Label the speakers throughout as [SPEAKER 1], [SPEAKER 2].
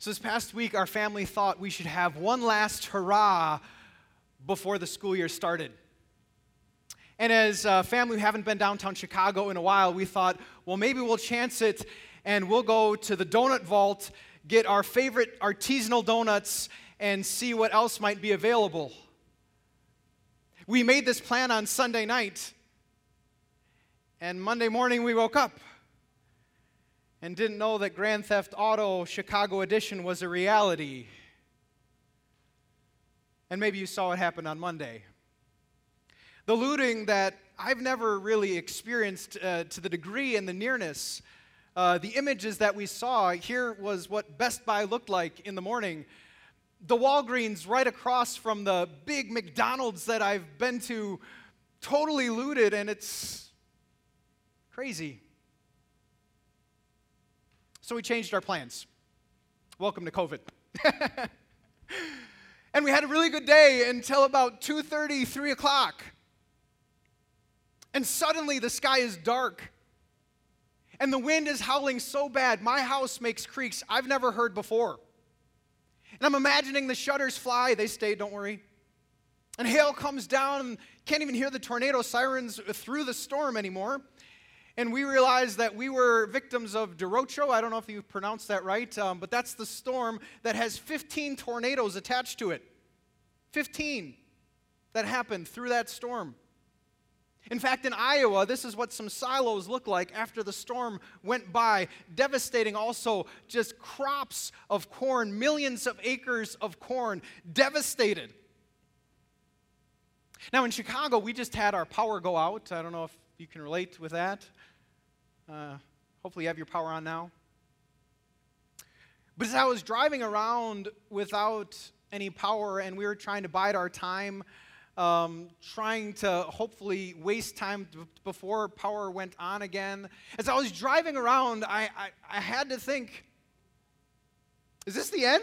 [SPEAKER 1] So, this past week, our family thought we should have one last hurrah before the school year started. And as a family who haven't been downtown Chicago in a while, we thought, well, maybe we'll chance it and we'll go to the Doughnut Vault, get our favorite artisanal donuts, and see what else might be available. We made this plan on Sunday night, and Monday morning we woke up and didn't know that Grand Theft Auto Chicago Edition was a reality. And maybe you saw what happened on Monday. The looting that I've never really experienced uh, to the degree and the nearness. Uh, the images that we saw here was what Best Buy looked like in the morning. The Walgreens right across from the big McDonald's that I've been to, totally looted, and it's crazy. So we changed our plans. Welcome to COVID. and we had a really good day until about 2.30 3 o'clock. And suddenly the sky is dark. And the wind is howling so bad my house makes creaks i've never heard before. And i'm imagining the shutters fly they stay don't worry. And hail comes down and can't even hear the tornado sirens through the storm anymore and we realized that we were victims of derecho i don't know if you pronounced that right um, but that's the storm that has 15 tornadoes attached to it 15 that happened through that storm in fact, in Iowa, this is what some silos look like after the storm went by, devastating also just crops of corn, millions of acres of corn devastated. Now, in Chicago, we just had our power go out. I don't know if you can relate with that. Uh, hopefully, you have your power on now. But as I was driving around without any power and we were trying to bide our time, um, trying to hopefully waste time before power went on again. As I was driving around, I, I, I had to think is this the end?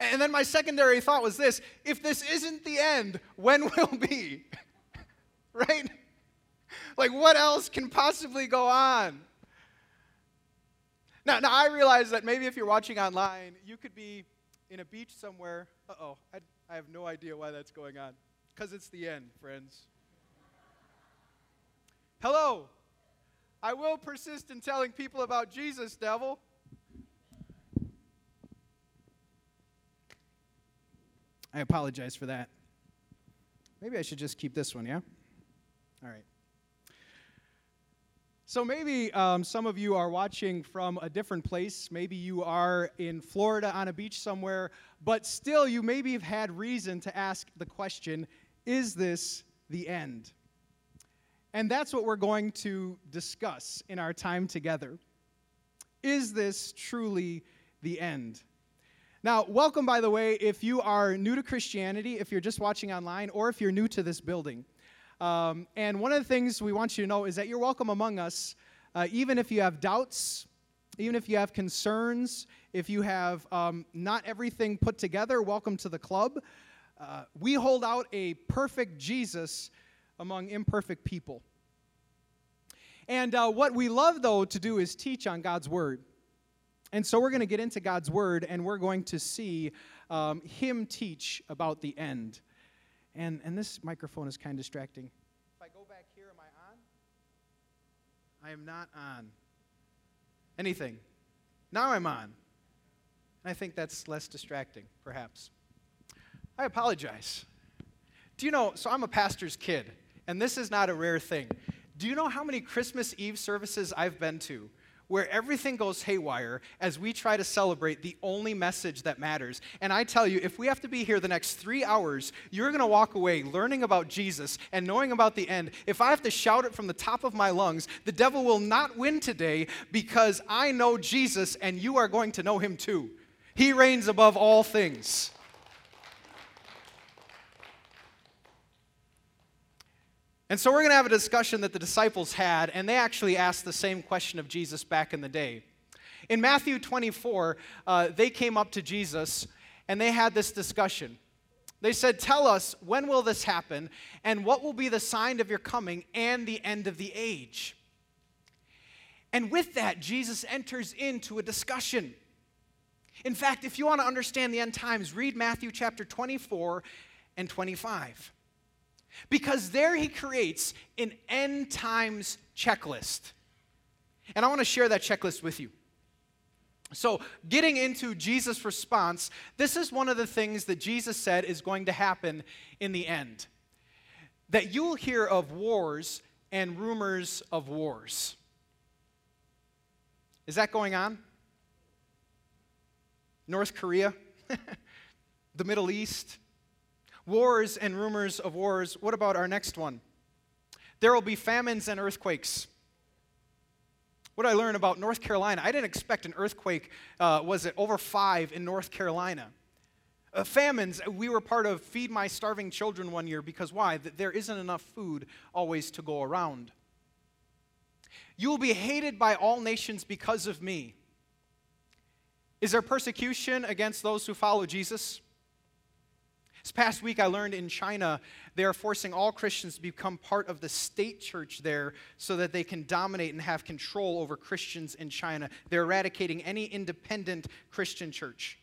[SPEAKER 1] And then my secondary thought was this if this isn't the end, when will be? right? Like, what else can possibly go on? Now, now, I realize that maybe if you're watching online, you could be in a beach somewhere. Uh oh, I I have no idea why that's going on. Because it's the end, friends. Hello. I will persist in telling people about Jesus, devil. I apologize for that. Maybe I should just keep this one, yeah? All right. So maybe um, some of you are watching from a different place. Maybe you are in Florida on a beach somewhere, but still you maybe have had reason to ask the question is this the end? And that's what we're going to discuss in our time together. Is this truly the end? Now, welcome, by the way, if you are new to Christianity, if you're just watching online, or if you're new to this building. Um, and one of the things we want you to know is that you're welcome among us, uh, even if you have doubts, even if you have concerns, if you have um, not everything put together, welcome to the club. Uh, we hold out a perfect Jesus among imperfect people. And uh, what we love, though, to do is teach on God's Word. And so we're going to get into God's Word and we're going to see um, Him teach about the end. And, and this microphone is kind of distracting. If I go back here, am I on? I am not on. Anything. Now I'm on. I think that's less distracting, perhaps. I apologize. Do you know, so I'm a pastor's kid, and this is not a rare thing. Do you know how many Christmas Eve services I've been to where everything goes haywire as we try to celebrate the only message that matters. And I tell you, if we have to be here the next three hours, you're going to walk away learning about Jesus and knowing about the end. If I have to shout it from the top of my lungs, the devil will not win today because I know Jesus and you are going to know him too. He reigns above all things. And so we're going to have a discussion that the disciples had, and they actually asked the same question of Jesus back in the day. In Matthew 24, uh, they came up to Jesus and they had this discussion. They said, Tell us, when will this happen, and what will be the sign of your coming and the end of the age? And with that, Jesus enters into a discussion. In fact, if you want to understand the end times, read Matthew chapter 24 and 25. Because there he creates an end times checklist. And I want to share that checklist with you. So, getting into Jesus' response, this is one of the things that Jesus said is going to happen in the end. That you'll hear of wars and rumors of wars. Is that going on? North Korea, the Middle East, wars and rumors of wars. What about our next one? There will be famines and earthquakes. What did I learn about North Carolina? I didn't expect an earthquake, uh, was it over five in North Carolina? Uh, famines, we were part of Feed My Starving Children one year because why? There isn't enough food always to go around. You will be hated by all nations because of me. Is there persecution against those who follow Jesus? This past week, I learned in China they are forcing all Christians to become part of the state church there so that they can dominate and have control over Christians in China. They're eradicating any independent Christian church.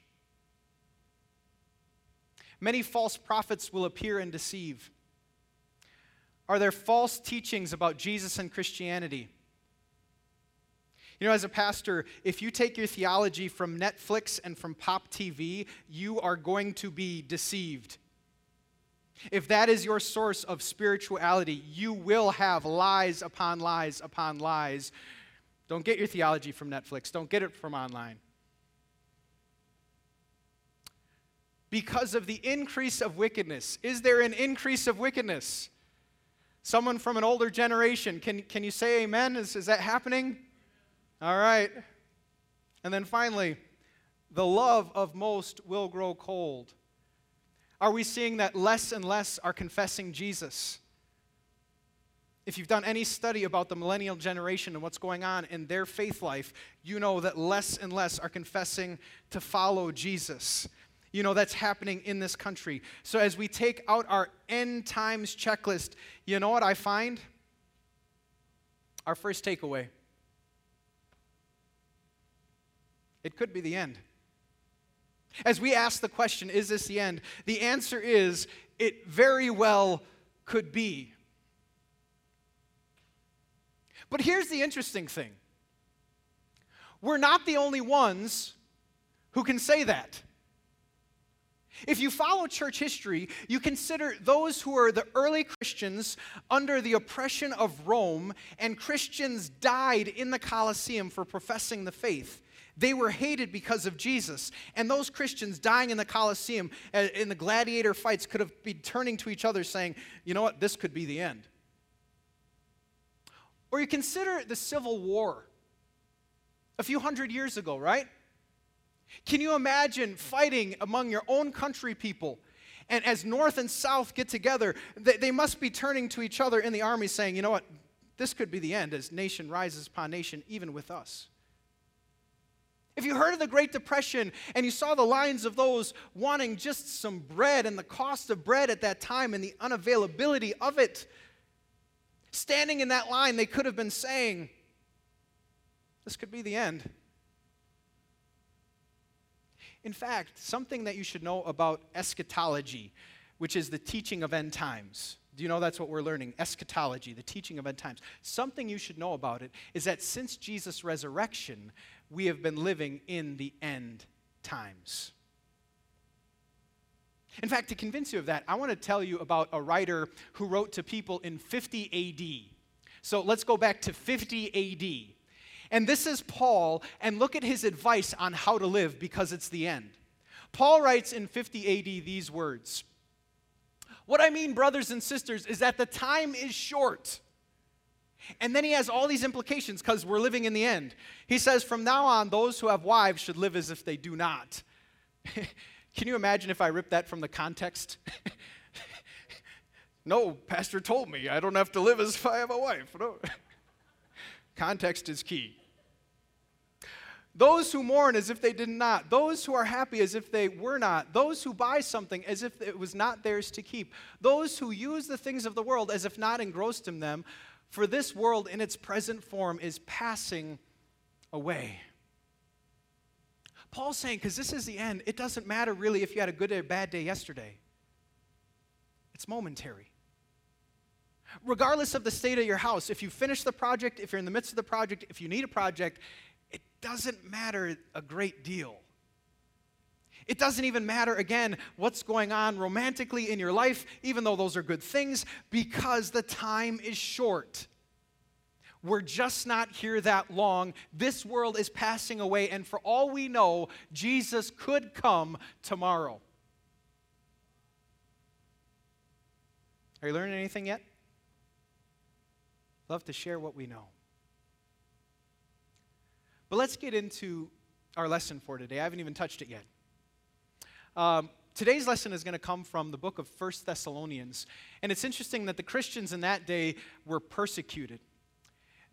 [SPEAKER 1] Many false prophets will appear and deceive. Are there false teachings about Jesus and Christianity? You know, as a pastor, if you take your theology from Netflix and from Pop TV, you are going to be deceived. If that is your source of spirituality, you will have lies upon lies upon lies. Don't get your theology from Netflix, don't get it from online. Because of the increase of wickedness. Is there an increase of wickedness? Someone from an older generation, can, can you say amen? Is, is that happening? All right. And then finally, the love of most will grow cold. Are we seeing that less and less are confessing Jesus? If you've done any study about the millennial generation and what's going on in their faith life, you know that less and less are confessing to follow Jesus. You know, that's happening in this country. So, as we take out our end times checklist, you know what I find? Our first takeaway It could be the end. As we ask the question, is this the end? The answer is, it very well could be. But here's the interesting thing we're not the only ones who can say that. If you follow church history, you consider those who are the early Christians under the oppression of Rome, and Christians died in the Colosseum for professing the faith. They were hated because of Jesus. And those Christians dying in the Colosseum, uh, in the gladiator fights, could have been turning to each other saying, you know what, this could be the end. Or you consider the Civil War a few hundred years ago, right? Can you imagine fighting among your own country people? And as North and South get together, they, they must be turning to each other in the army saying, you know what, this could be the end as nation rises upon nation, even with us. If you heard of the Great Depression and you saw the lines of those wanting just some bread and the cost of bread at that time and the unavailability of it, standing in that line, they could have been saying, This could be the end. In fact, something that you should know about eschatology, which is the teaching of end times. Do you know that's what we're learning? Eschatology, the teaching of end times. Something you should know about it is that since Jesus' resurrection, we have been living in the end times. In fact, to convince you of that, I want to tell you about a writer who wrote to people in 50 AD. So let's go back to 50 AD. And this is Paul, and look at his advice on how to live because it's the end. Paul writes in 50 AD these words What I mean, brothers and sisters, is that the time is short. And then he has all these implications because we're living in the end. He says, From now on, those who have wives should live as if they do not. Can you imagine if I ripped that from the context? no, Pastor told me I don't have to live as if I have a wife. No. context is key. Those who mourn as if they did not. Those who are happy as if they were not. Those who buy something as if it was not theirs to keep. Those who use the things of the world as if not engrossed in them. For this world in its present form is passing away. Paul's saying, because this is the end, it doesn't matter really if you had a good or bad day yesterday, it's momentary. Regardless of the state of your house, if you finish the project, if you're in the midst of the project, if you need a project, it doesn't matter a great deal. It doesn't even matter, again, what's going on romantically in your life, even though those are good things, because the time is short. We're just not here that long. This world is passing away, and for all we know, Jesus could come tomorrow. Are you learning anything yet? Love to share what we know. But let's get into our lesson for today. I haven't even touched it yet. Um, today's lesson is going to come from the book of First Thessalonians. And it's interesting that the Christians in that day were persecuted.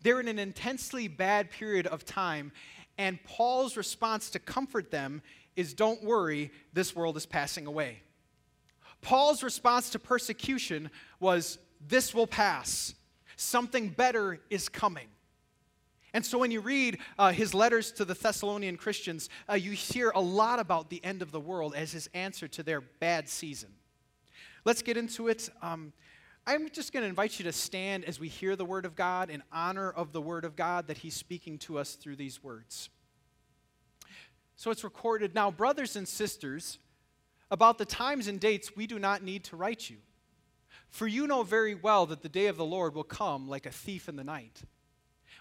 [SPEAKER 1] They're in an intensely bad period of time, and Paul's response to comfort them is don't worry, this world is passing away. Paul's response to persecution was this will pass, something better is coming. And so when you read uh, his letters to the Thessalonian Christians, uh, you hear a lot about the end of the world as his answer to their bad season. Let's get into it. Um, I'm just going to invite you to stand as we hear the Word of God in honor of the Word of God that He's speaking to us through these words. So it's recorded now, brothers and sisters, about the times and dates we do not need to write you. For you know very well that the day of the Lord will come like a thief in the night.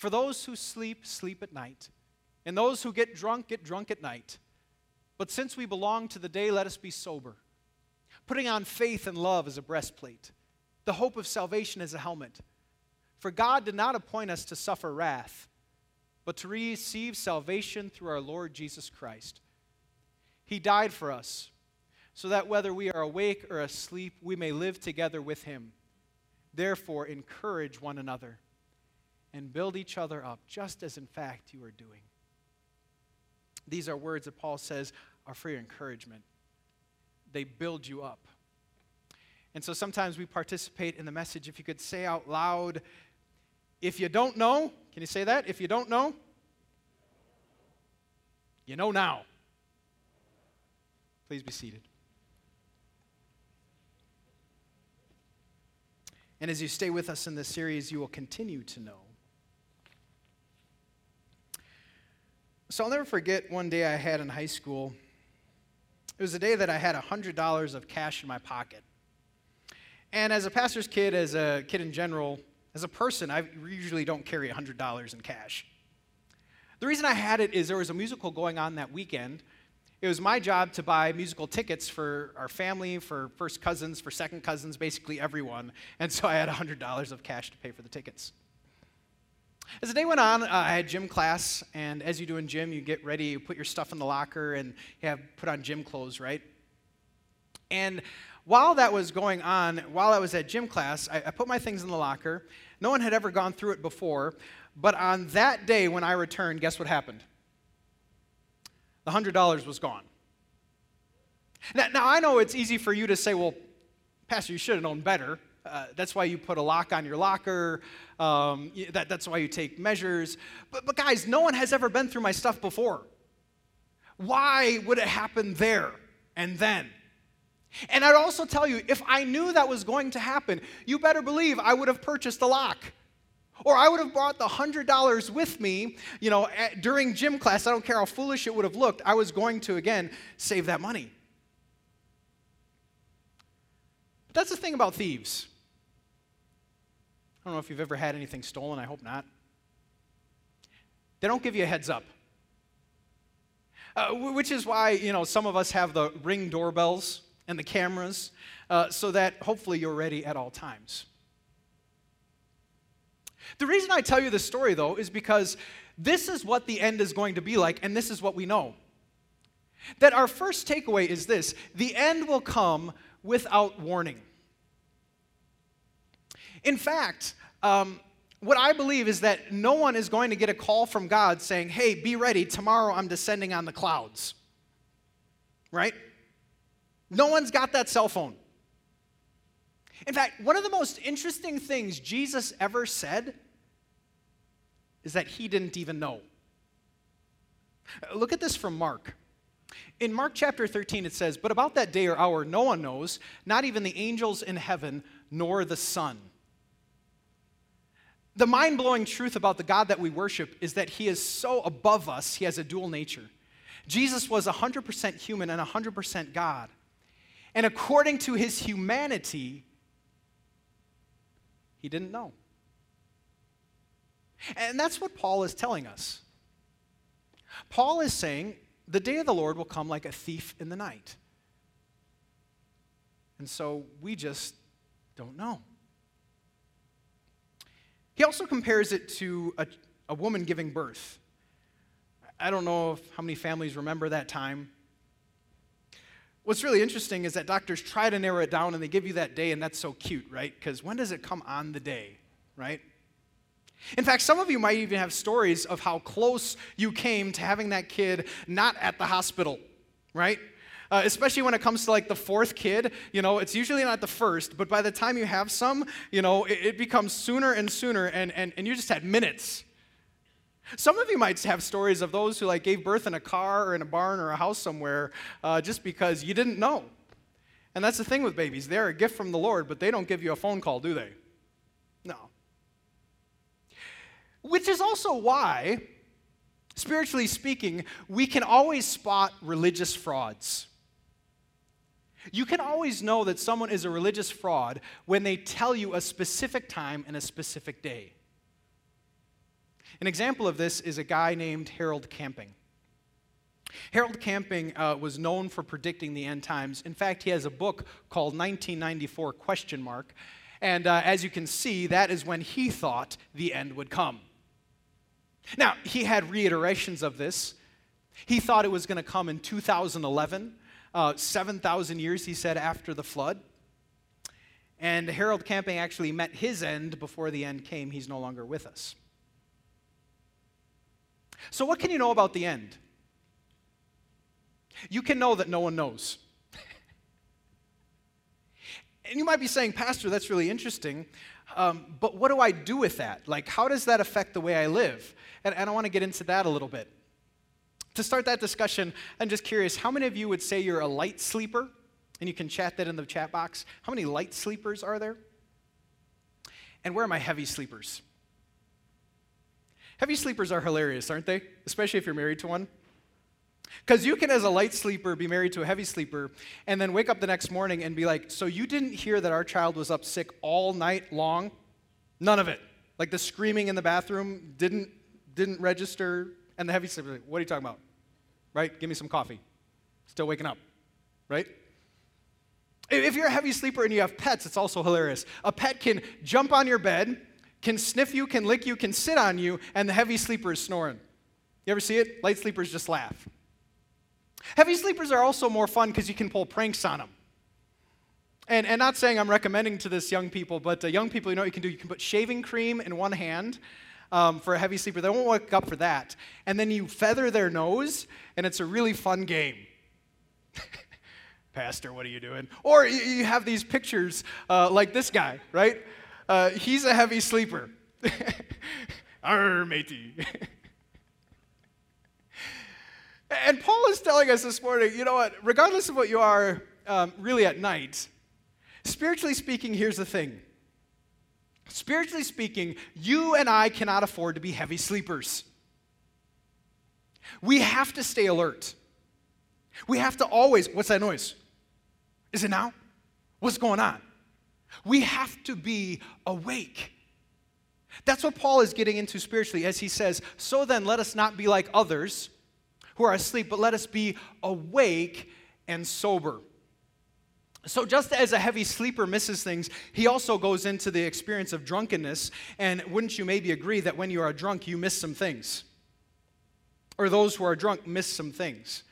[SPEAKER 1] For those who sleep, sleep at night, and those who get drunk, get drunk at night. But since we belong to the day, let us be sober, putting on faith and love as a breastplate the hope of salvation as a helmet. For God did not appoint us to suffer wrath, but to receive salvation through our Lord Jesus Christ. He died for us, so that whether we are awake or asleep, we may live together with Him. Therefore, encourage one another and build each other up, just as in fact you are doing. These are words that Paul says are for your encouragement. They build you up. And so sometimes we participate in the message. If you could say out loud, if you don't know, can you say that? If you don't know, you know now. Please be seated. And as you stay with us in this series, you will continue to know. So I'll never forget one day I had in high school. It was a day that I had $100 of cash in my pocket. And as a pastor's kid, as a kid in general, as a person, I usually don't carry $100 in cash. The reason I had it is there was a musical going on that weekend. It was my job to buy musical tickets for our family, for first cousins, for second cousins, basically everyone. And so I had $100 of cash to pay for the tickets. As the day went on, uh, I had gym class, and as you do in gym, you get ready, you put your stuff in the locker, and you have put on gym clothes, right? And while that was going on, while I was at gym class, I, I put my things in the locker. No one had ever gone through it before. But on that day when I returned, guess what happened? The $100 was gone. Now, now, I know it's easy for you to say, well, Pastor, you should have known better. Uh, that's why you put a lock on your locker. Um, that, that's why you take measures. But, but, guys, no one has ever been through my stuff before. Why would it happen there and then? And I'd also tell you, if I knew that was going to happen, you better believe I would have purchased a lock. Or I would have brought the $100 with me, you know, at, during gym class. I don't care how foolish it would have looked. I was going to, again, save that money. But that's the thing about thieves. I don't know if you've ever had anything stolen. I hope not. They don't give you a heads up. Uh, which is why, you know, some of us have the ring doorbells and the cameras uh, so that hopefully you're ready at all times. The reason I tell you this story, though, is because this is what the end is going to be like, and this is what we know. that our first takeaway is this the end will come without warning. In fact, um, what I believe is that no one is going to get a call from God saying, hey, be ready, tomorrow I'm descending on the clouds. Right? No one's got that cell phone. In fact, one of the most interesting things Jesus ever said is that he didn't even know. Look at this from Mark. In Mark chapter 13, it says, But about that day or hour, no one knows, not even the angels in heaven, nor the Son. The mind blowing truth about the God that we worship is that he is so above us, he has a dual nature. Jesus was 100% human and 100% God. And according to his humanity, he didn't know. And that's what Paul is telling us. Paul is saying the day of the Lord will come like a thief in the night. And so we just don't know. He also compares it to a, a woman giving birth. I don't know if, how many families remember that time. What's really interesting is that doctors try to narrow it down and they give you that day, and that's so cute, right? Because when does it come on the day, right? In fact, some of you might even have stories of how close you came to having that kid not at the hospital, right? Uh, especially when it comes to like the fourth kid, you know, it's usually not the first, but by the time you have some, you know, it, it becomes sooner and sooner, and, and, and you just had minutes. Some of you might have stories of those who like gave birth in a car or in a barn or a house somewhere uh, just because you didn't know. And that's the thing with babies. They're a gift from the Lord, but they don't give you a phone call, do they? No. Which is also why, spiritually speaking, we can always spot religious frauds. You can always know that someone is a religious fraud when they tell you a specific time and a specific day. An example of this is a guy named Harold Camping. Harold Camping uh, was known for predicting the end times. In fact, he has a book called 1994 question mark. And uh, as you can see, that is when he thought the end would come. Now, he had reiterations of this. He thought it was going to come in 2011, uh, 7,000 years, he said, after the flood. And Harold Camping actually met his end before the end came. He's no longer with us. So, what can you know about the end? You can know that no one knows. and you might be saying, Pastor, that's really interesting, um, but what do I do with that? Like, how does that affect the way I live? And, and I want to get into that a little bit. To start that discussion, I'm just curious how many of you would say you're a light sleeper? And you can chat that in the chat box. How many light sleepers are there? And where are my heavy sleepers? Heavy sleepers are hilarious, aren't they? Especially if you're married to one. Because you can, as a light sleeper, be married to a heavy sleeper and then wake up the next morning and be like, So you didn't hear that our child was up sick all night long? None of it. Like the screaming in the bathroom didn't, didn't register. And the heavy sleeper, What are you talking about? Right? Give me some coffee. Still waking up. Right? If you're a heavy sleeper and you have pets, it's also hilarious. A pet can jump on your bed can sniff you, can lick you, can sit on you, and the heavy sleeper is snoring. You ever see it? Light sleepers just laugh. Heavy sleepers are also more fun because you can pull pranks on them. And, and not saying I'm recommending to this young people, but uh, young people, you know what you can do? You can put shaving cream in one hand um, for a heavy sleeper. They won't wake up for that. And then you feather their nose, and it's a really fun game. Pastor, what are you doing? Or you, you have these pictures uh, like this guy, right? Uh, he's a heavy sleeper. Arr, matey. and Paul is telling us this morning, you know what, regardless of what you are um, really at night, spiritually speaking, here's the thing. Spiritually speaking, you and I cannot afford to be heavy sleepers. We have to stay alert. We have to always, what's that noise? Is it now? What's going on? We have to be awake. That's what Paul is getting into spiritually as he says, So then, let us not be like others who are asleep, but let us be awake and sober. So, just as a heavy sleeper misses things, he also goes into the experience of drunkenness. And wouldn't you maybe agree that when you are drunk, you miss some things? Or those who are drunk miss some things?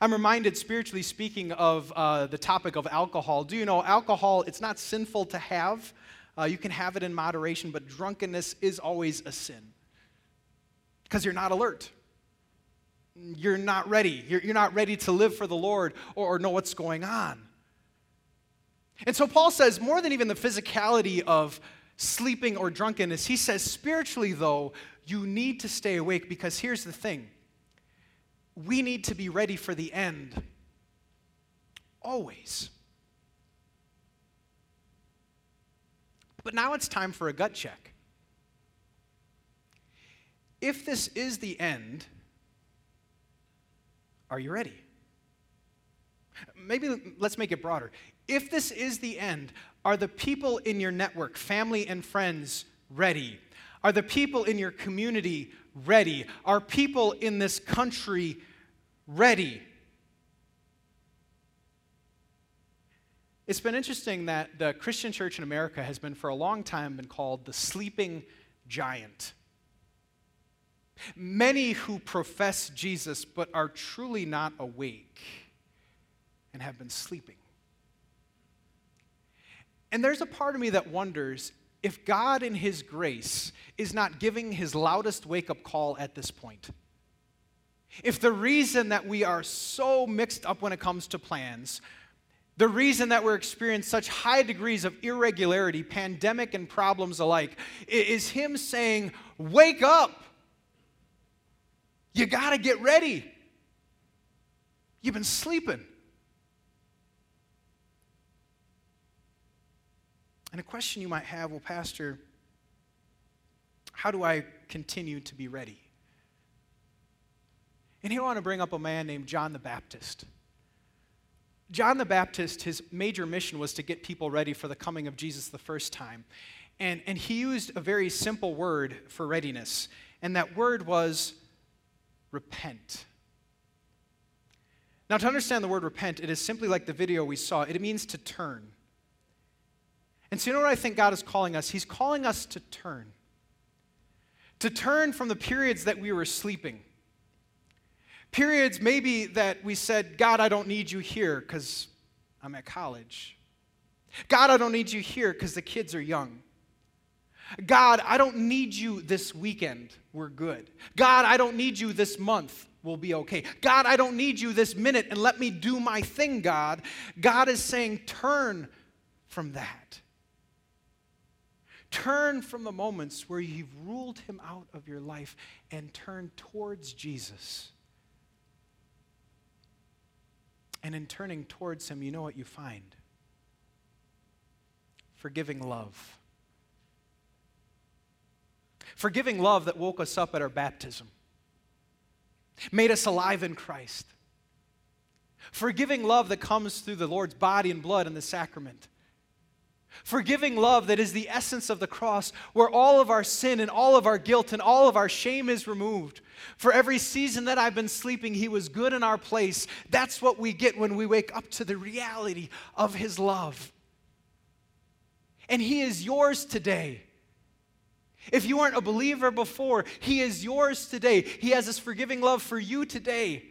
[SPEAKER 1] I'm reminded, spiritually speaking, of uh, the topic of alcohol. Do you know alcohol, it's not sinful to have? Uh, you can have it in moderation, but drunkenness is always a sin because you're not alert. You're not ready. You're, you're not ready to live for the Lord or, or know what's going on. And so Paul says, more than even the physicality of sleeping or drunkenness, he says, spiritually, though, you need to stay awake because here's the thing we need to be ready for the end always. But now it's time for a gut check. If this is the end, are you ready? Maybe let's make it broader. If this is the end, are the people in your network, family and friends, ready? Are the people in your community ready? Are people in this country ready? It's been interesting that the Christian church in America has been for a long time been called the sleeping giant. Many who profess Jesus but are truly not awake and have been sleeping. And there's a part of me that wonders if God, in His grace, is not giving His loudest wake up call at this point. If the reason that we are so mixed up when it comes to plans, the reason that we're experiencing such high degrees of irregularity, pandemic and problems alike, is Him saying, Wake up! You got to get ready. You've been sleeping. And a question you might have well, Pastor, how do I continue to be ready? And here I want to bring up a man named John the Baptist. John the Baptist, his major mission was to get people ready for the coming of Jesus the first time. And, and he used a very simple word for readiness, and that word was repent. Now, to understand the word repent, it is simply like the video we saw, it means to turn. And so, you know what I think God is calling us? He's calling us to turn. To turn from the periods that we were sleeping. Periods maybe that we said, God, I don't need you here because I'm at college. God, I don't need you here because the kids are young. God, I don't need you this weekend. We're good. God, I don't need you this month. We'll be okay. God, I don't need you this minute and let me do my thing, God. God is saying, turn from that. Turn from the moments where you've ruled him out of your life and turn towards Jesus. And in turning towards him, you know what you find? Forgiving love. Forgiving love that woke us up at our baptism, made us alive in Christ. Forgiving love that comes through the Lord's body and blood in the sacrament. Forgiving love that is the essence of the cross, where all of our sin and all of our guilt and all of our shame is removed. For every season that I've been sleeping, He was good in our place. That's what we get when we wake up to the reality of His love. And He is yours today. If you weren't a believer before, He is yours today. He has His forgiving love for you today.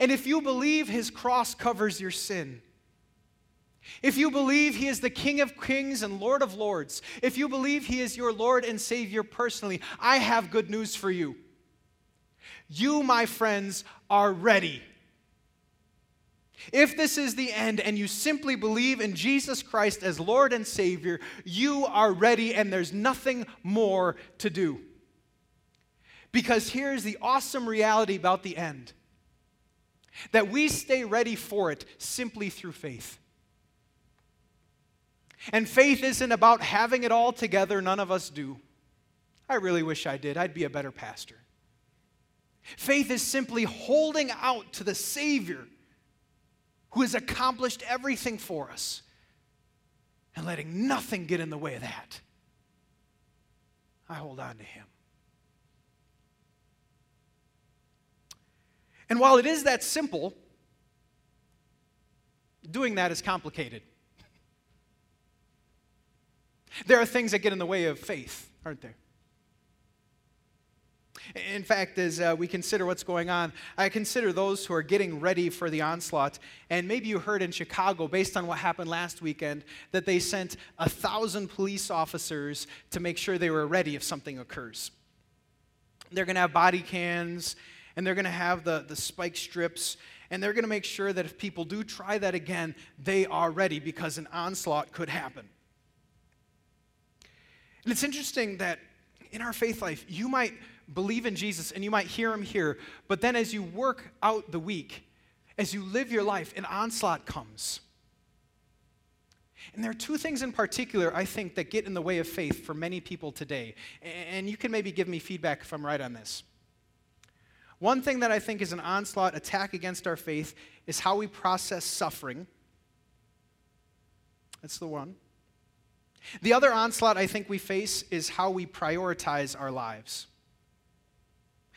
[SPEAKER 1] And if you believe His cross covers your sin, if you believe He is the King of kings and Lord of lords, if you believe He is your Lord and Savior personally, I have good news for you. You, my friends, are ready. If this is the end and you simply believe in Jesus Christ as Lord and Savior, you are ready and there's nothing more to do. Because here's the awesome reality about the end that we stay ready for it simply through faith. And faith isn't about having it all together, none of us do. I really wish I did. I'd be a better pastor. Faith is simply holding out to the Savior who has accomplished everything for us and letting nothing get in the way of that. I hold on to Him. And while it is that simple, doing that is complicated. There are things that get in the way of faith, aren't there? In fact, as uh, we consider what's going on, I consider those who are getting ready for the onslaught. And maybe you heard in Chicago, based on what happened last weekend, that they sent a thousand police officers to make sure they were ready if something occurs. They're going to have body cams, and they're going to have the, the spike strips, and they're going to make sure that if people do try that again, they are ready because an onslaught could happen. And it's interesting that in our faith life, you might believe in Jesus and you might hear him here, but then as you work out the week, as you live your life, an onslaught comes. And there are two things in particular, I think, that get in the way of faith for many people today. And you can maybe give me feedback if I'm right on this. One thing that I think is an onslaught attack against our faith is how we process suffering. That's the one. The other onslaught I think we face is how we prioritize our lives.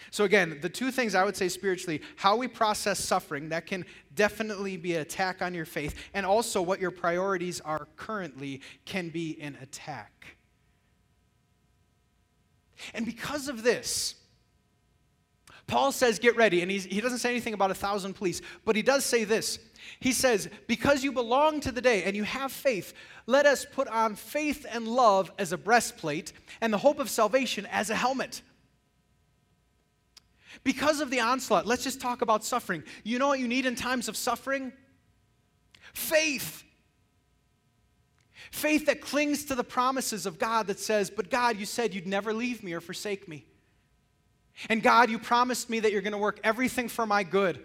[SPEAKER 1] So, again, the two things I would say spiritually how we process suffering, that can definitely be an attack on your faith, and also what your priorities are currently can be an attack. And because of this, Paul says, get ready. And he doesn't say anything about a thousand police, but he does say this. He says, because you belong to the day and you have faith, let us put on faith and love as a breastplate and the hope of salvation as a helmet. Because of the onslaught, let's just talk about suffering. You know what you need in times of suffering? Faith. Faith that clings to the promises of God that says, But God, you said you'd never leave me or forsake me. And God, you promised me that you're going to work everything for my good.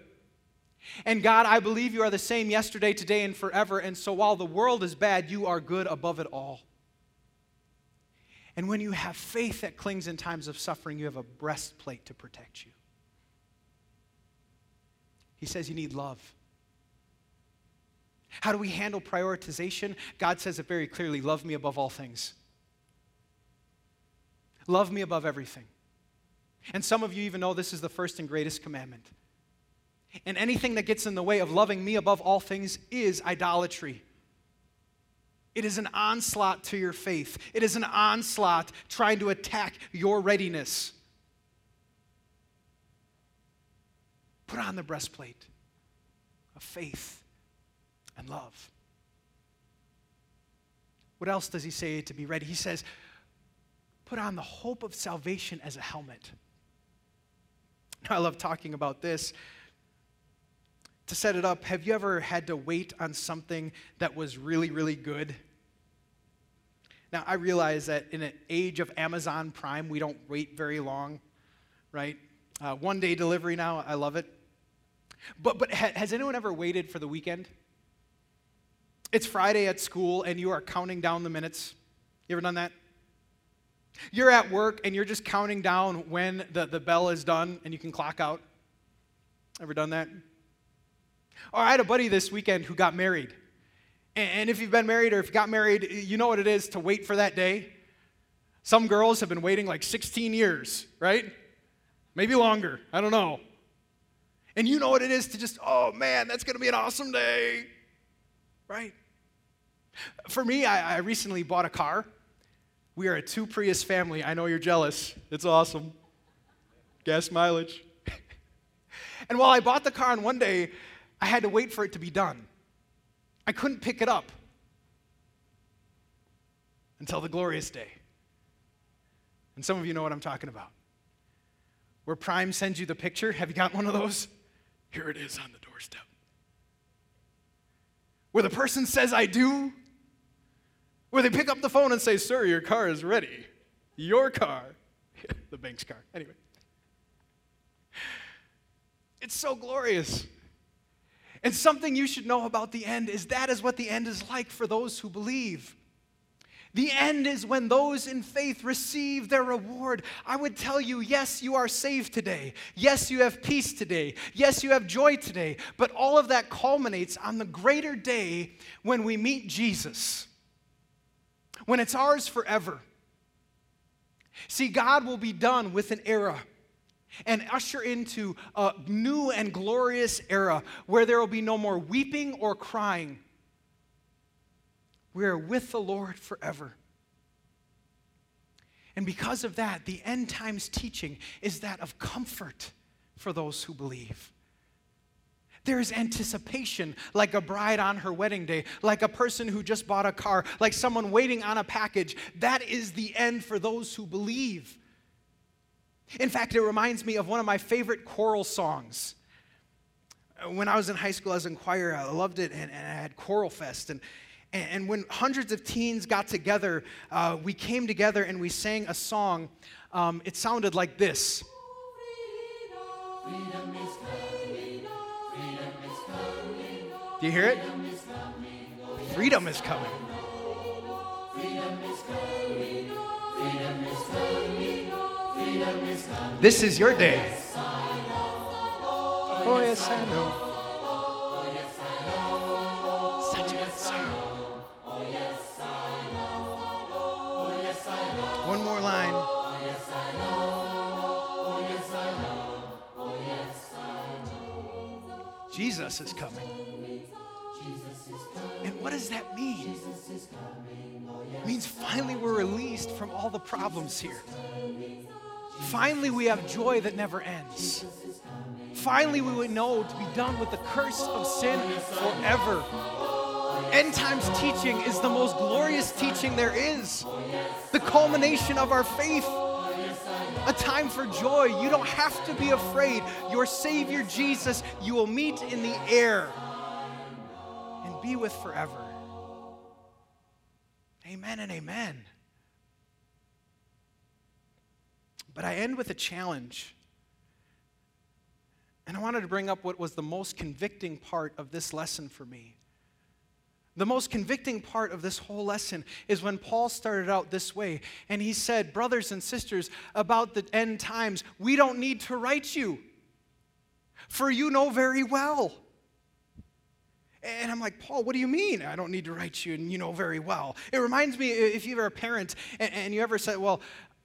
[SPEAKER 1] And God, I believe you are the same yesterday, today, and forever. And so while the world is bad, you are good above it all. And when you have faith that clings in times of suffering, you have a breastplate to protect you. He says you need love. How do we handle prioritization? God says it very clearly love me above all things. Love me above everything. And some of you even know this is the first and greatest commandment. And anything that gets in the way of loving me above all things is idolatry. It is an onslaught to your faith. It is an onslaught trying to attack your readiness. Put on the breastplate of faith and love. What else does he say to be ready? He says, put on the hope of salvation as a helmet. I love talking about this. To set it up, have you ever had to wait on something that was really, really good? Now, I realize that in an age of Amazon Prime, we don't wait very long, right? Uh, one day delivery now, I love it. But, but ha- has anyone ever waited for the weekend? It's Friday at school and you are counting down the minutes. You ever done that? You're at work and you're just counting down when the, the bell is done and you can clock out. Ever done that? Or I had a buddy this weekend who got married. And if you've been married or if you got married, you know what it is to wait for that day. Some girls have been waiting like 16 years, right? Maybe longer. I don't know. And you know what it is to just, oh man, that's going to be an awesome day, right? For me, I, I recently bought a car. We are a two Prius family. I know you're jealous. It's awesome. Gas mileage. and while I bought the car on one day, I had to wait for it to be done. I couldn't pick it up until the glorious day. And some of you know what I'm talking about. Where Prime sends you the picture. Have you got one of those? Here it is on the doorstep. Where the person says, I do. Where they pick up the phone and say, Sir, your car is ready. Your car. the bank's car. Anyway. It's so glorious. And something you should know about the end is that is what the end is like for those who believe. The end is when those in faith receive their reward. I would tell you, yes, you are saved today. Yes, you have peace today. Yes, you have joy today. But all of that culminates on the greater day when we meet Jesus, when it's ours forever. See, God will be done with an era and usher into a new and glorious era where there will be no more weeping or crying we are with the Lord forever. And because of that, the end times teaching is that of comfort for those who believe. There is anticipation, like a bride on her wedding day, like a person who just bought a car, like someone waiting on a package. That is the end for those who believe. In fact, it reminds me of one of my favorite choral songs. When I was in high school as in choir, I loved it, and, and I had Choral Fest. And, and, when hundreds of teens got together, uh, we came together and we sang a song. Um, it sounded like this. Freedom Do you hear it? Freedom is coming. This is your day. Oh, yes, I know. Jesus is coming. And what does that mean? It means finally we're released from all the problems here. Finally, we have joy that never ends. Finally, we would know to be done with the curse of sin forever. End times teaching is the most glorious teaching there is, the culmination of our faith. A time for joy. You don't have to be afraid. Your Savior Jesus, you will meet in the air and be with forever. Amen and amen. But I end with a challenge. And I wanted to bring up what was the most convicting part of this lesson for me. The most convicting part of this whole lesson is when Paul started out this way and he said, Brothers and sisters, about the end times, we don't need to write you, for you know very well and I'm like, Paul, what do you mean? I don't need to write you, and you know very well. It reminds me if you're a parent and, and you ever said, well,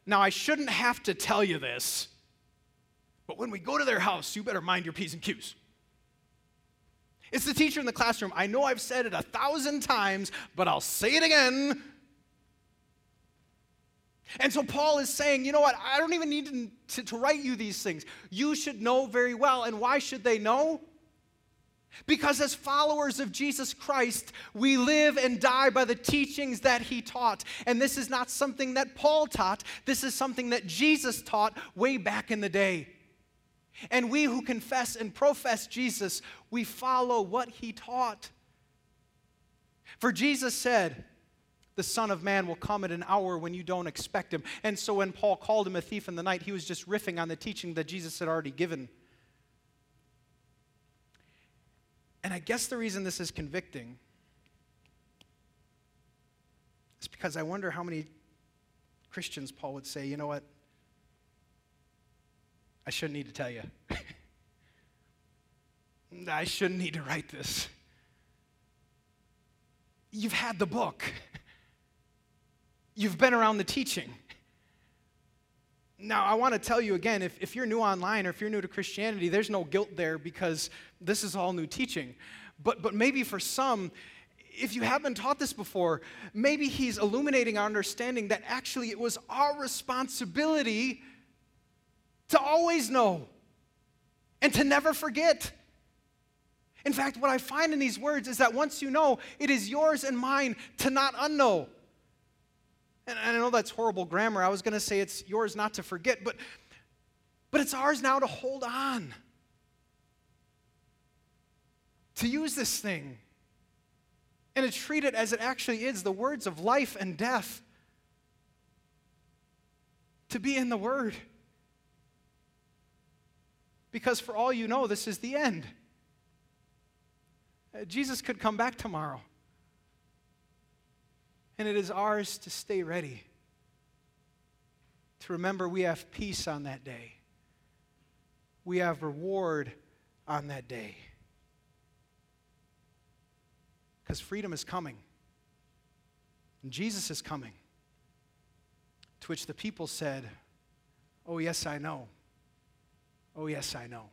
[SPEAKER 1] now I shouldn't have to tell you this, but when we go to their house, you better mind your P's and Q's. It's the teacher in the classroom. I know I've said it a thousand times, but I'll say it again. And so Paul is saying, you know what? I don't even need to, to, to, write you these things. You should know very well. And why should they know? Because as followers of Jesus Christ, we live and die by the teachings that he taught. And this is not something that Paul taught, this is something that Jesus taught way back in the day. And we who confess and profess Jesus, we follow what he taught. For Jesus said, the Son of Man will come at an hour when you don't expect him. And so when Paul called him a thief in the night, he was just riffing on the teaching that Jesus had already given. And I guess the reason this is convicting is because I wonder how many Christians Paul would say, you know what? I shouldn't need to tell you. I shouldn't need to write this. You've had the book. You've been around the teaching. Now, I want to tell you again if, if you're new online or if you're new to Christianity, there's no guilt there because this is all new teaching. But, but maybe for some, if you haven't taught this before, maybe he's illuminating our understanding that actually it was our responsibility to always know and to never forget. In fact, what I find in these words is that once you know, it is yours and mine to not unknow. And I know that's horrible grammar. I was going to say it's yours not to forget, but, but it's ours now to hold on, to use this thing, and to treat it as it actually is the words of life and death, to be in the Word. Because for all you know, this is the end. Uh, Jesus could come back tomorrow and it is ours to stay ready. To remember we have peace on that day, we have reward on that day. Because freedom is coming, and Jesus is coming. To which the people said, Oh, yes, I know. Oh, yes, I know.